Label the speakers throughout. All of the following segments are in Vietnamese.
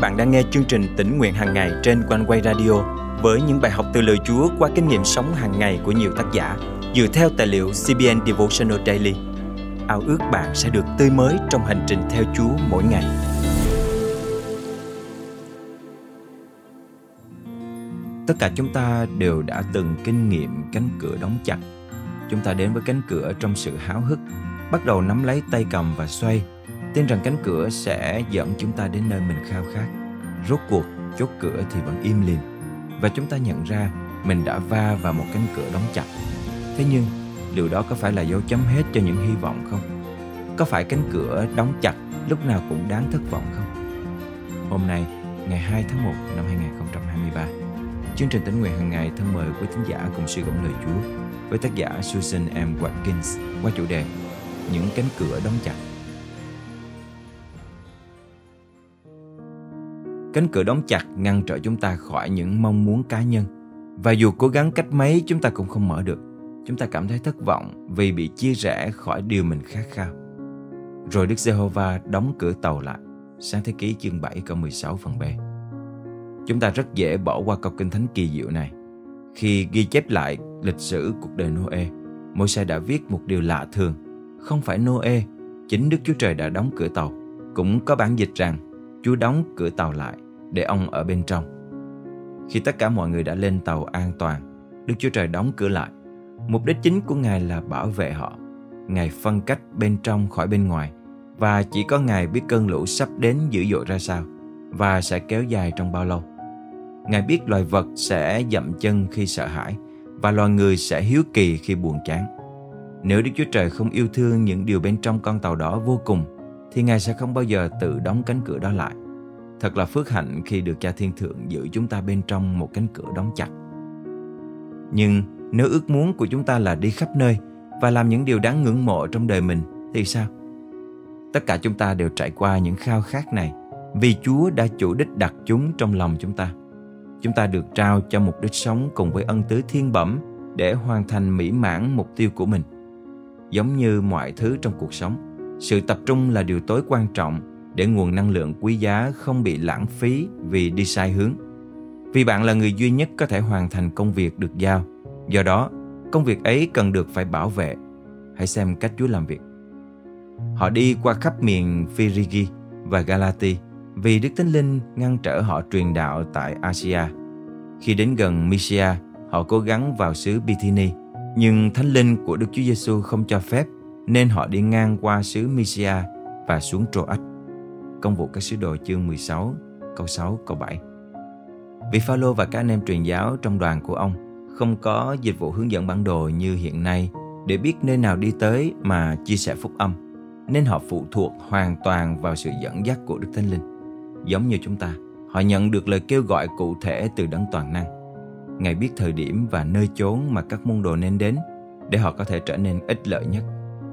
Speaker 1: bạn đang nghe chương trình tỉnh nguyện hàng ngày trên quanh quay radio với những bài học từ lời Chúa qua kinh nghiệm sống hàng ngày của nhiều tác giả dựa theo tài liệu CBN Devotional Daily. Ao ước bạn sẽ được tươi mới trong hành trình theo Chúa mỗi ngày. Tất cả chúng ta đều đã từng kinh nghiệm cánh cửa đóng chặt. Chúng ta đến với cánh cửa trong sự háo hức, bắt đầu nắm lấy tay cầm và xoay, tin rằng cánh cửa sẽ dẫn chúng ta đến nơi mình khao khát. Rốt cuộc, chốt cửa thì vẫn im lìm và chúng ta nhận ra mình đã va vào một cánh cửa đóng chặt. Thế nhưng, liệu đó có phải là dấu chấm hết cho những hy vọng không? Có phải cánh cửa đóng chặt lúc nào cũng đáng thất vọng không? Hôm nay, ngày 2 tháng 1 năm 2023, chương trình tính nguyện hàng ngày thân mời quý thính giả cùng suy gẫm lời Chúa với tác giả Susan M. Watkins qua chủ đề Những cánh cửa đóng chặt. Cánh cửa đóng chặt ngăn trở chúng ta khỏi những mong muốn cá nhân. Và dù cố gắng cách mấy chúng ta cũng không mở được. Chúng ta cảm thấy thất vọng vì bị chia rẽ khỏi điều mình khát khao. Rồi Đức Giê-hô-va đóng cửa tàu lại. Sáng thế ký chương 7 câu 16 phần B. Chúng ta rất dễ bỏ qua câu kinh thánh kỳ diệu này. Khi ghi chép lại lịch sử cuộc đời Noe, Môi-se đã viết một điều lạ thường. Không phải Noe, chính Đức Chúa Trời đã đóng cửa tàu. Cũng có bản dịch rằng Chúa đóng cửa tàu lại để ông ở bên trong. Khi tất cả mọi người đã lên tàu an toàn, Đức Chúa Trời đóng cửa lại. Mục đích chính của Ngài là bảo vệ họ. Ngài phân cách bên trong khỏi bên ngoài và chỉ có Ngài biết cơn lũ sắp đến dữ dội ra sao và sẽ kéo dài trong bao lâu. Ngài biết loài vật sẽ dậm chân khi sợ hãi và loài người sẽ hiếu kỳ khi buồn chán. Nếu Đức Chúa Trời không yêu thương những điều bên trong con tàu đó vô cùng, thì Ngài sẽ không bao giờ tự đóng cánh cửa đó lại. Thật là phước hạnh khi được Cha Thiên Thượng giữ chúng ta bên trong một cánh cửa đóng chặt. Nhưng nếu ước muốn của chúng ta là đi khắp nơi và làm những điều đáng ngưỡng mộ trong đời mình thì sao? Tất cả chúng ta đều trải qua những khao khát này vì Chúa đã chủ đích đặt chúng trong lòng chúng ta. Chúng ta được trao cho mục đích sống cùng với ân tứ thiên bẩm để hoàn thành mỹ mãn mục tiêu của mình. Giống như mọi thứ trong cuộc sống, sự tập trung là điều tối quan trọng để nguồn năng lượng quý giá không bị lãng phí vì đi sai hướng. Vì bạn là người duy nhất có thể hoàn thành công việc được giao. Do đó, công việc ấy cần được phải bảo vệ. Hãy xem cách Chúa làm việc. Họ đi qua khắp miền Phrygia và Galati vì Đức Thánh Linh ngăn trở họ truyền đạo tại Asia. Khi đến gần Misia, họ cố gắng vào xứ Bithyni, nhưng Thánh Linh của Đức Chúa Giêsu không cho phép nên họ đi ngang qua xứ Mysia và xuống Troas. Công vụ các sứ đồ chương 16, câu 6, câu 7. Vì Phaolô và các anh em truyền giáo trong đoàn của ông không có dịch vụ hướng dẫn bản đồ như hiện nay để biết nơi nào đi tới mà chia sẻ phúc âm, nên họ phụ thuộc hoàn toàn vào sự dẫn dắt của Đức Thánh Linh. Giống như chúng ta, họ nhận được lời kêu gọi cụ thể từ đấng toàn năng. Ngài biết thời điểm và nơi chốn mà các môn đồ nên đến để họ có thể trở nên ích lợi nhất.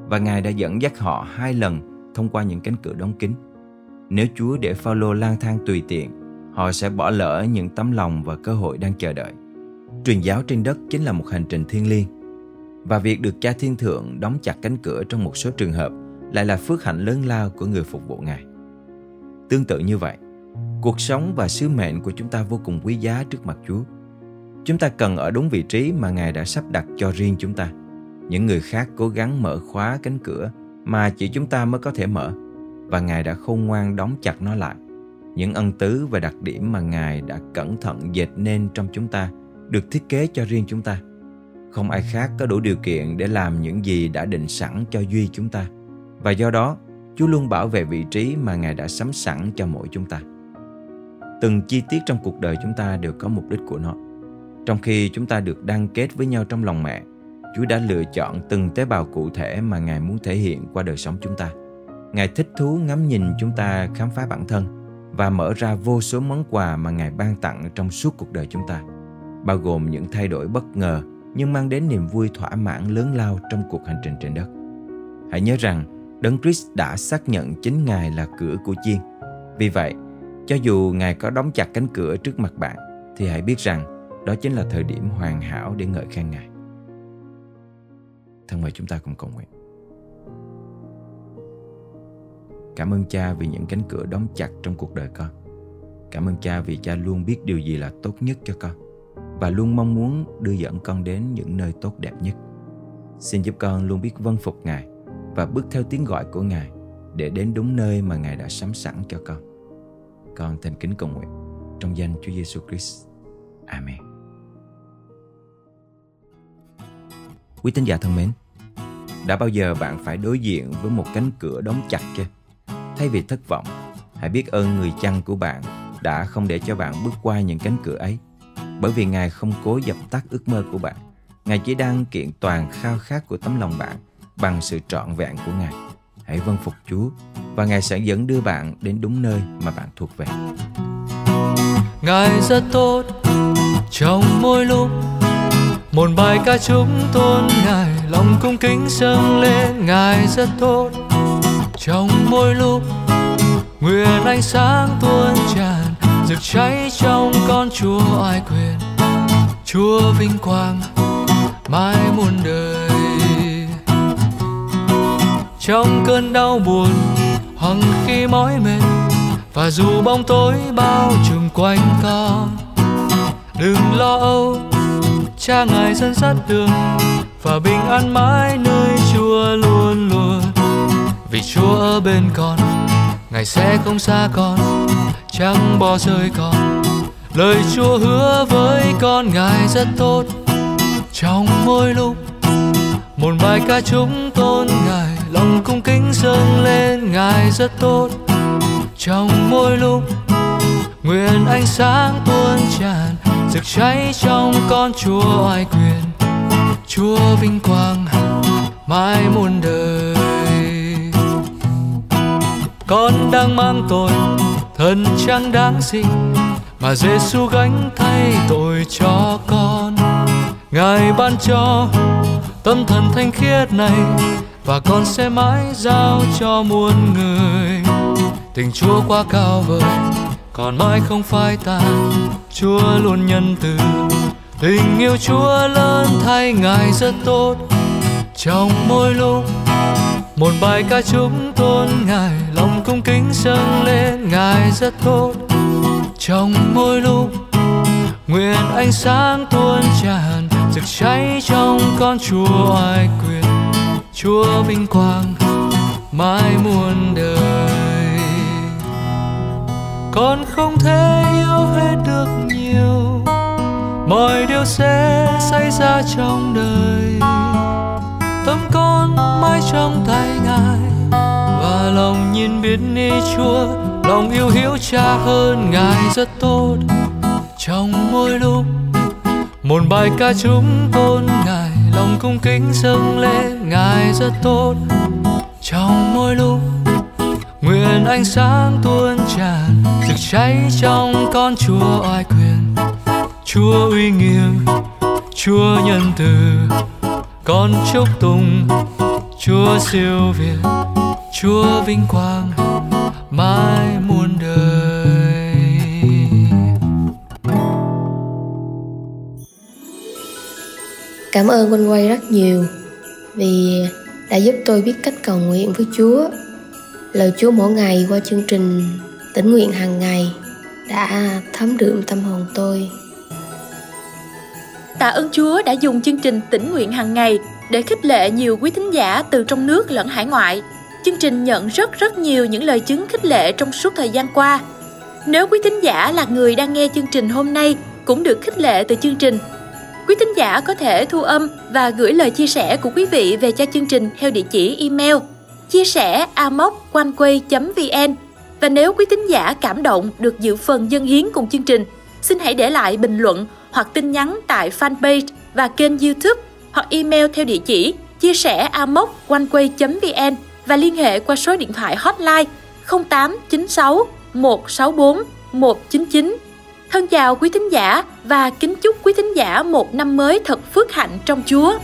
Speaker 1: Và Ngài đã dẫn dắt họ hai lần thông qua những cánh cửa đóng kín. Nếu Chúa để Phaolô lang thang tùy tiện, họ sẽ bỏ lỡ những tấm lòng và cơ hội đang chờ đợi. Truyền giáo trên đất chính là một hành trình thiêng liêng. Và việc được Cha Thiên Thượng đóng chặt cánh cửa trong một số trường hợp lại là phước hạnh lớn lao của người phục vụ Ngài. Tương tự như vậy, cuộc sống và sứ mệnh của chúng ta vô cùng quý giá trước mặt Chúa. Chúng ta cần ở đúng vị trí mà Ngài đã sắp đặt cho riêng chúng ta. Những người khác cố gắng mở khóa cánh cửa mà chỉ chúng ta mới có thể mở và Ngài đã khôn ngoan đóng chặt nó lại. Những ân tứ và đặc điểm mà Ngài đã cẩn thận dệt nên trong chúng ta được thiết kế cho riêng chúng ta. Không ai khác có đủ điều kiện để làm những gì đã định sẵn cho duy chúng ta. Và do đó, Chúa luôn bảo vệ vị trí mà Ngài đã sắm sẵn cho mỗi chúng ta. Từng chi tiết trong cuộc đời chúng ta đều có mục đích của nó. Trong khi chúng ta được đăng kết với nhau trong lòng mẹ, Chúa đã lựa chọn từng tế bào cụ thể mà Ngài muốn thể hiện qua đời sống chúng ta. Ngài thích thú ngắm nhìn chúng ta khám phá bản thân và mở ra vô số món quà mà Ngài ban tặng trong suốt cuộc đời chúng ta, bao gồm những thay đổi bất ngờ nhưng mang đến niềm vui thỏa mãn lớn lao trong cuộc hành trình trên đất. Hãy nhớ rằng, Đấng Christ đã xác nhận chính Ngài là cửa của chiên. Vì vậy, cho dù Ngài có đóng chặt cánh cửa trước mặt bạn, thì hãy biết rằng đó chính là thời điểm hoàn hảo để ngợi khen Ngài. Thân mời chúng ta cùng cầu nguyện. Cảm ơn cha vì những cánh cửa đóng chặt trong cuộc đời con. Cảm ơn cha vì cha luôn biết điều gì là tốt nhất cho con và luôn mong muốn đưa dẫn con đến những nơi tốt đẹp nhất. Xin giúp con luôn biết vâng phục Ngài và bước theo tiếng gọi của Ngài để đến đúng nơi mà Ngài đã sắm sẵn cho con. Con thành kính cầu nguyện trong danh Chúa Giêsu Christ. Amen. Quý tín giả thân mến, đã bao giờ bạn phải đối diện với một cánh cửa đóng chặt chưa? Thay vì thất vọng, hãy biết ơn người chăn của bạn đã không để cho bạn bước qua những cánh cửa ấy. Bởi vì Ngài không cố dập tắt ước mơ của bạn. Ngài chỉ đang kiện toàn khao khát của tấm lòng bạn bằng sự trọn vẹn của Ngài. Hãy vâng phục Chúa và Ngài sẽ dẫn đưa bạn đến đúng nơi mà bạn thuộc về.
Speaker 2: Ngài rất tốt trong mỗi lúc một bài ca chúc tôn ngài, lòng cung kính dâng lên, ngài rất tốt. Trong mỗi lúc, nguyện ánh sáng tuôn tràn, rực cháy trong con chúa ai quyền chúa vinh quang, mãi muôn đời. Trong cơn đau buồn, hằng khi mỏi mệt, và dù bóng tối bao trùm quanh con, đừng lo âu cha ngài dẫn dắt đường và bình an mãi nơi chúa luôn luôn. Vì chúa ở bên con, ngài sẽ không xa con, chẳng bỏ rơi con. Lời chúa hứa với con ngài rất tốt. Trong mỗi lúc, một bài ca chúng tôn ngài, lòng cung kính dâng lên ngài rất tốt. Trong mỗi lúc, nguyện ánh sáng tuôn tràn rực cháy trong con chúa ai quyền? Chúa vinh quang mãi muôn đời. Con đang mang tội thân chẳng đáng gì mà Giêsu gánh thay tội cho con. Ngài ban cho tâm thần thanh khiết này, và con sẽ mãi giao cho muôn người. Tình chúa quá cao vời còn mãi không phai tàn, chúa luôn nhân từ. Tình yêu chúa lớn thay ngài rất tốt. Trong mỗi lúc, một bài ca chúng tôn ngài, lòng cung kính dâng lên ngài rất tốt. Trong mỗi lúc, nguyện ánh sáng tuôn tràn, rực cháy trong con chúa ai quyền. Chúa vinh quang, mãi muôn đời con không thể yêu hết được nhiều. Mọi điều sẽ xảy ra trong đời. Tâm con mãi trong tay ngài, và lòng nhìn biết ni chúa, lòng yêu hiếu cha hơn ngài rất tốt. Trong mỗi lúc, một bài ca chúng tôn ngài, lòng cung kính dâng lên ngài rất tốt. Trong mỗi lúc nguyện ánh sáng tuôn tràn, rực cháy trong con chúa oai quyền. Chúa uy nghiêm, chúa nhân từ, con chúc tùng chúa siêu việt, chúa vinh quang, mãi muôn đời.
Speaker 3: Cảm ơn quanh quay rất nhiều vì đã giúp tôi biết cách cầu nguyện với chúa lời chúa mỗi ngày qua chương trình tỉnh nguyện hàng ngày đã thấm đượm tâm hồn tôi
Speaker 4: Tạ ơn Chúa đã dùng chương trình tỉnh nguyện hàng ngày để khích lệ nhiều quý thính giả từ trong nước lẫn hải ngoại. Chương trình nhận rất rất nhiều những lời chứng khích lệ trong suốt thời gian qua. Nếu quý thính giả là người đang nghe chương trình hôm nay cũng được khích lệ từ chương trình, quý thính giả có thể thu âm và gửi lời chia sẻ của quý vị về cho chương trình theo địa chỉ email chia sẻ amoconeway.vn và nếu quý thính giả cảm động được dự phần dân hiến cùng chương trình, xin hãy để lại bình luận hoặc tin nhắn tại fanpage và kênh YouTube hoặc email theo địa chỉ chia sẻ amoconeway.vn và liên hệ qua số điện thoại hotline 0896 164 199. Thân chào quý thính giả và kính chúc quý thính giả một năm mới thật phước hạnh trong Chúa.